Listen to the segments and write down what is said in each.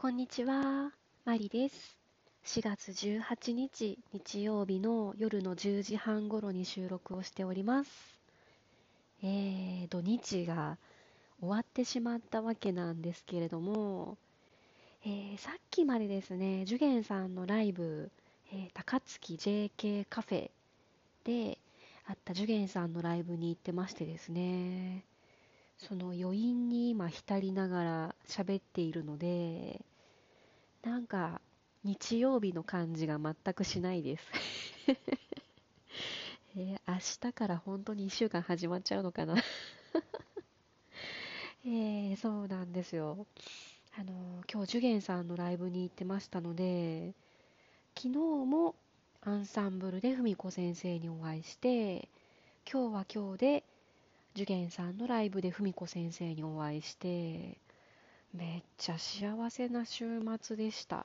こんにちは、マリです。4月18日日曜日の夜の10時半頃に収録をしております。えー、土日が終わってしまったわけなんですけれども、えーさっきまでですね、ジュゲンさんのライブ、えー高槻 JK カフェであったジュゲンさんのライブに行ってましてですね、その余韻に今浸りながら喋っているので、なんか日曜日の感じが全くしないです。えー明日から本当に1週間始まっちゃうのかな えーそうなんですよ。あの今日ジュゲンさんのライブに行ってましたので、昨日もアンサンブルで文子先生にお会いして、今日は今日でジュゲンさんのライブで文子先生にお会いして、めっちゃ幸せな週末でした。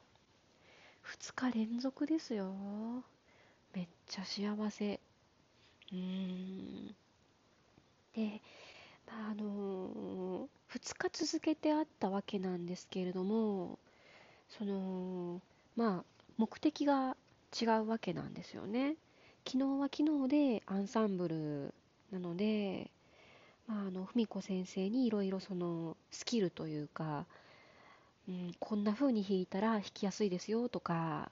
2日連続ですよ。めっちゃ幸せ。うーん。で、まあ、あの2日続けてあったわけなんですけれども、その、まあ、目的が違うわけなんですよね。昨日は昨日でアンサンブルなので、まあ、あの文子先生にいろいろそのスキルというか、うん、こんな風に弾いたら弾きやすいですよとか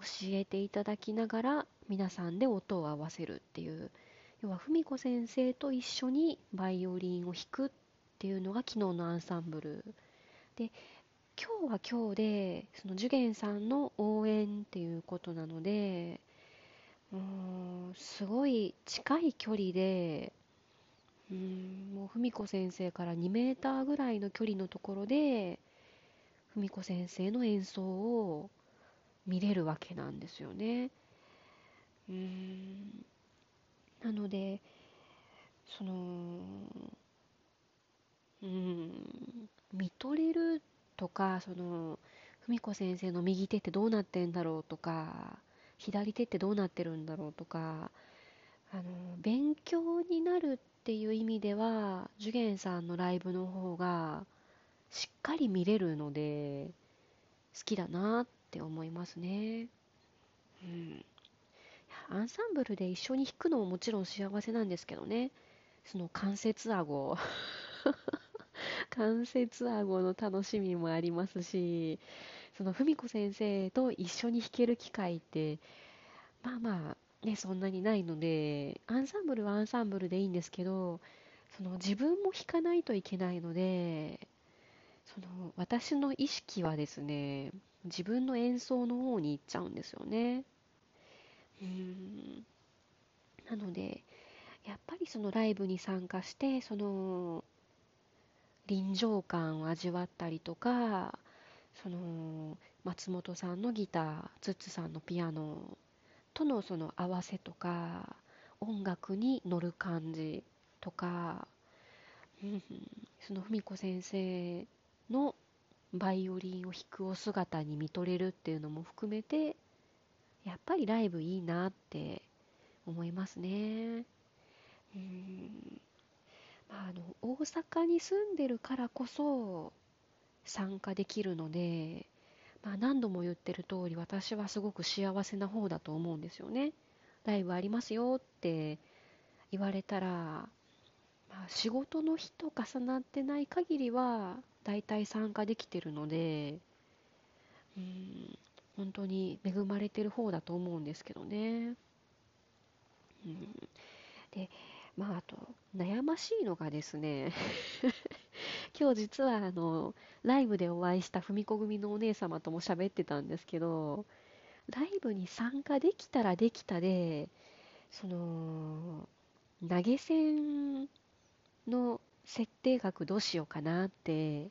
教えていただきながら皆さんで音を合わせるっていう。要は文子先生と一緒にバイオリンを弾くっていうのが昨日のアンサンブル。で今日は今日でそのジュゲンさんの応援っていうことなのでうんすごい近い距離でうんもう文子先生から2メーターぐらいの距離のところで文子先生の演奏を見れるわけなんですよね。うんなのでそのうん見とれるとかその文子先生の右手ってどうなってんだろうとか左手ってどうなってるんだろうとかあの勉強になるってっていう意味ではジュゲンさんのライブの方がしっかり見れるので好きだなって思いますね。うん、アンサンブルで一緒に弾くのももちろん幸せなんですけどね。その関節顎。関節顎の楽しみもありますしその文子先生と一緒に弾ける機会ってまあまあねそんなにないのでアンサンブルはアンサンブルでいいんですけどその自分も弾かないといけないのでその私の意識はですね自分の演奏の方に行っちゃうんですよね。うん。なのでやっぱりそのライブに参加してその臨場感を味わったりとかその松本さんのギターツッツさんのピアノとのその合わせとか音楽に乗る感じとか、うん、その文子先生のバイオリンを弾くお姿に見とれるっていうのも含めてやっぱりライブいいなって思いますね。うん、あの大阪に住んでるからこそ参加できるので、まあ、何度も言ってる通り私はすごく幸せな方だと思うんですよね。ライブありますよって言われたら、まあ、仕事の日と重なってない限りはだいたい参加できてるので、うん、本当に恵まれてる方だと思うんですけどね。うん、で、まあ、あと悩ましいのがですね今日実はあのライブでお会いした文子組のお姉様とも喋ってたんですけどライブに参加できたらできたでその投げ銭の設定額どうしようかなって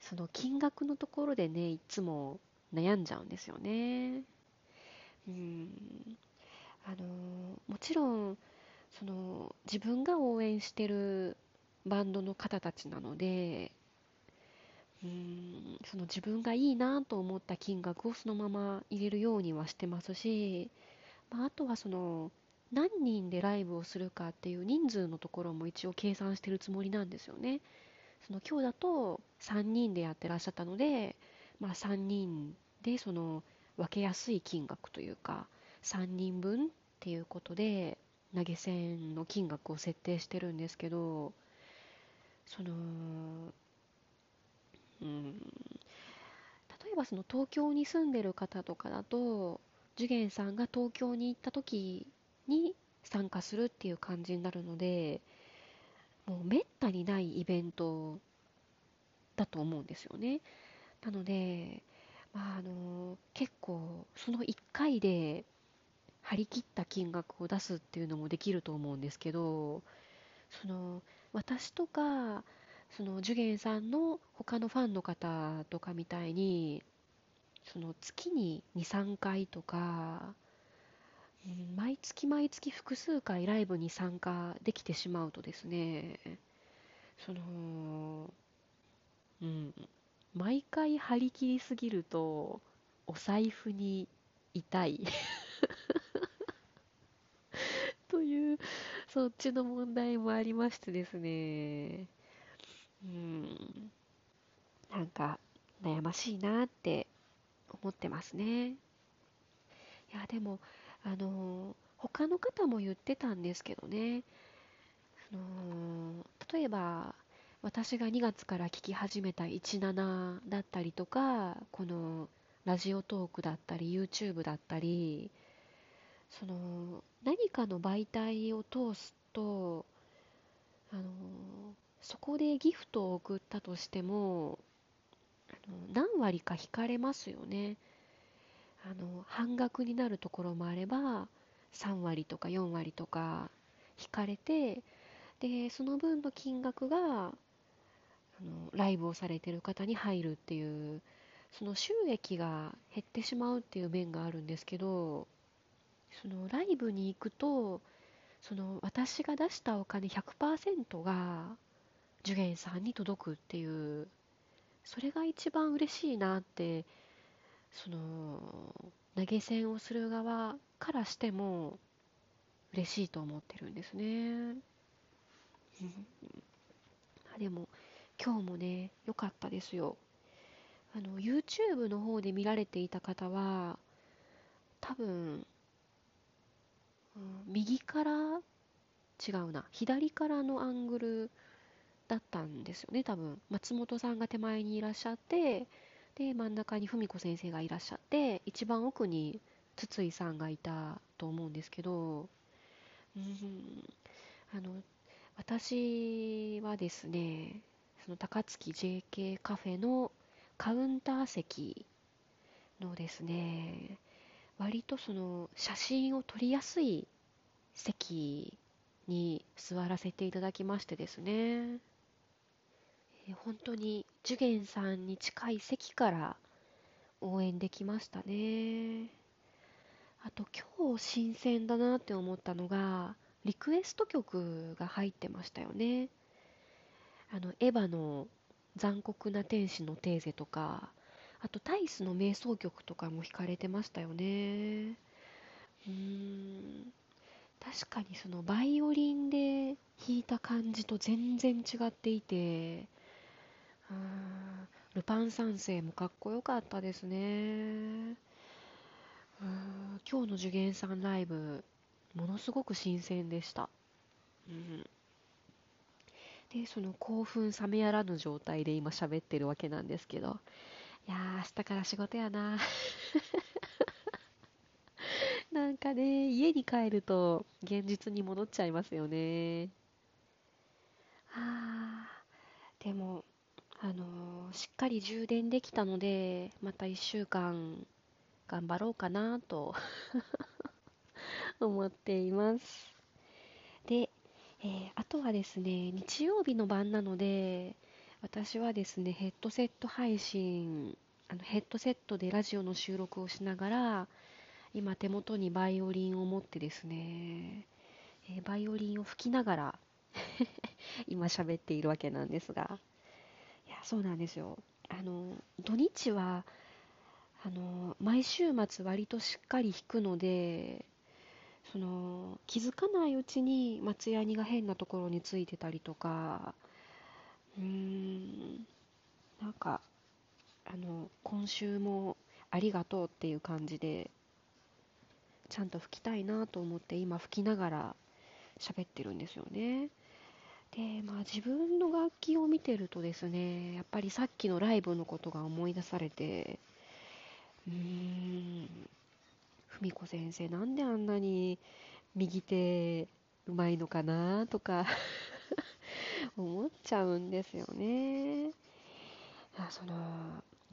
その金額のところでねいつも悩んじゃうんですよね。うん。あのもちろんその自分が応援してるバンドの方たちなのでうんその自分がいいなと思った金額をそのまま入れるようにはしてますし、まあ、あとはその何人でライブをするかっていう人数のところも一応計算してるつもりなんですよね。その今日だと3人でやってらっしゃったので、まあ、3人でその分けやすい金額というか3人分っていうことで投げ銭の金額を設定してるんですけどそのうん。例えばその東京に住んでる方とかだとジュゲンさんが東京に行った時に参加するっていう感じになるのでもうめったにないイベントだと思うんですよね。なので、まあ、あの結構その1回で張り切った金額を出すっていうのもできると思うんですけどその私とかそのジュゲンさんの他のファンの方とかみたいにその月に23回とか、毎月毎月複数回ライブに参加できてしまうとですねそのうん毎回張り切りすぎるとお財布に痛い というそっちの問題もありましてですね。うん。なんか悩ましいなって思ってますね。いやでもあの他の方も言ってたんですけどね。あの例えば私が2月から聞き始めた17だったりとかこのラジオトークだったり YouTube だったりその何かの媒体を通すとあのそこでギフトを送ったとしても何割か引かれますよね。あの半額になるところもあれば3割とか4割とか引かれてでその分の金額があのライブをされてる方に入るっていうその収益が減ってしまうっていう面があるんですけどそのライブに行くとその私が出したお金100%が受験さんに届くっていうそれが一番嬉しいなってその投げ銭をする側からしても嬉しいと思ってるんですね。でも今日もね、良かったですよ。あの、YouTube の方で見られていた方は、多分、右から、違うな、左からのアングルだったんですよね、多分。松本さんが手前にいらっしゃって、で、真ん中に文子先生がいらっしゃって、一番奥に筒井さんがいたと思うんですけど、うん、あの、私はですね、その高槻 JK カフェのカウンター席のですね、割とその写真を撮りやすい席に座らせていただきましてですね、え本当にジュゲンさんに近い席から応援できましたね。あと今日新鮮だなって思ったのが、リクエスト曲が入ってましたよね。あのエヴァの残酷な天使のテーゼとかあとタイスの瞑想曲とかも弾かれてましたよね。うーん。確かにそのバイオリンで弾いた感じと全然違っていて。ルパン三世もかっこよかったですね。うん。今日の受験さんライブものすごく新鮮でした、うん。で、その興奮冷めやらぬ状態で今喋ってるわけなんですけど、いやー、明日から仕事やな。なんかね、家に帰ると現実に戻っちゃいますよね。あー、でも、あのー、しっかり充電できたので、また1週間頑張ろうかなと 思っています。で、えー、あとはですね、日曜日の晩なので、私はですね、ヘッドセット配信、あのヘッドセットでラジオの収録をしながら、今手元にバイオリンを持ってですね、えー、バイオリンを吹きながら 今喋っているわけなんですが、いや、そうなんですよ。あの、土日は、あの、毎週末割としっかり弾くので、その気づかないうちに松ヤニが変なところについてたりとかうーんなんかあの、今週もありがとうっていう感じで、ちゃんと吹きたいなと思って今吹きながら喋ってるんですよね。で、まあ自分の楽器を見てるとですね、やっぱりさっきのライブのことが思い出されて、うーん、文子先生なんであんなに右手うまいのかなとか 思っちゃうんですよね。その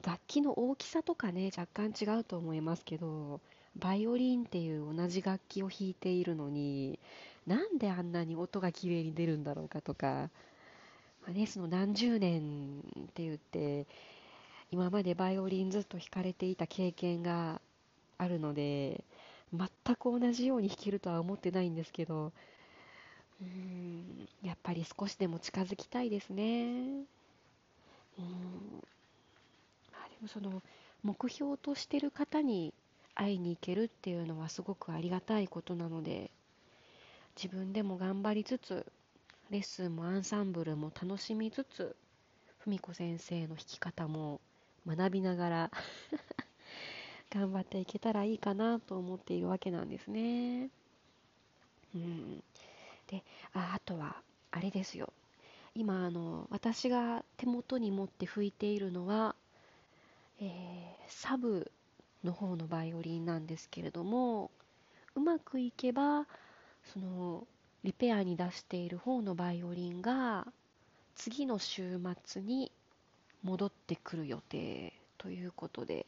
楽器の大きさとかね若干違うと思いますけどバイオリンっていう同じ楽器を弾いているのになんであんなに音が綺麗に出るんだろうかとか、まあね、その何十年って言って今までバイオリンずっと弾かれていた経験があるので全く同じように弾けるとは思ってないんですけどうんやっぱり少しでも近づきたいですね。うんあ、でもその目標としてる方に会いに行けるっていうのはすごくありがたいことなので自分でも頑張りつつレッスンもアンサンブルも楽しみつつ文子先生の弾き方も学びながら 頑張っていけたらいいかなと思っているわけなんですね。うん、でああとはあれですよ。今あの私が手元に持って吹いているのは、えー、サブの方のバイオリンなんですけれどもうまくいけばそのリペアに出している方のバイオリンが次の週末に戻ってくる予定ということで。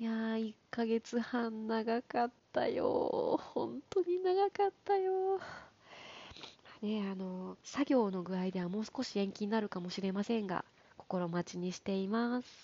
いやー1ヶ月半長かったよ本当に長かったよね、あの、作業の具合ではもう少し延期になるかもしれませんが、心待ちにしています。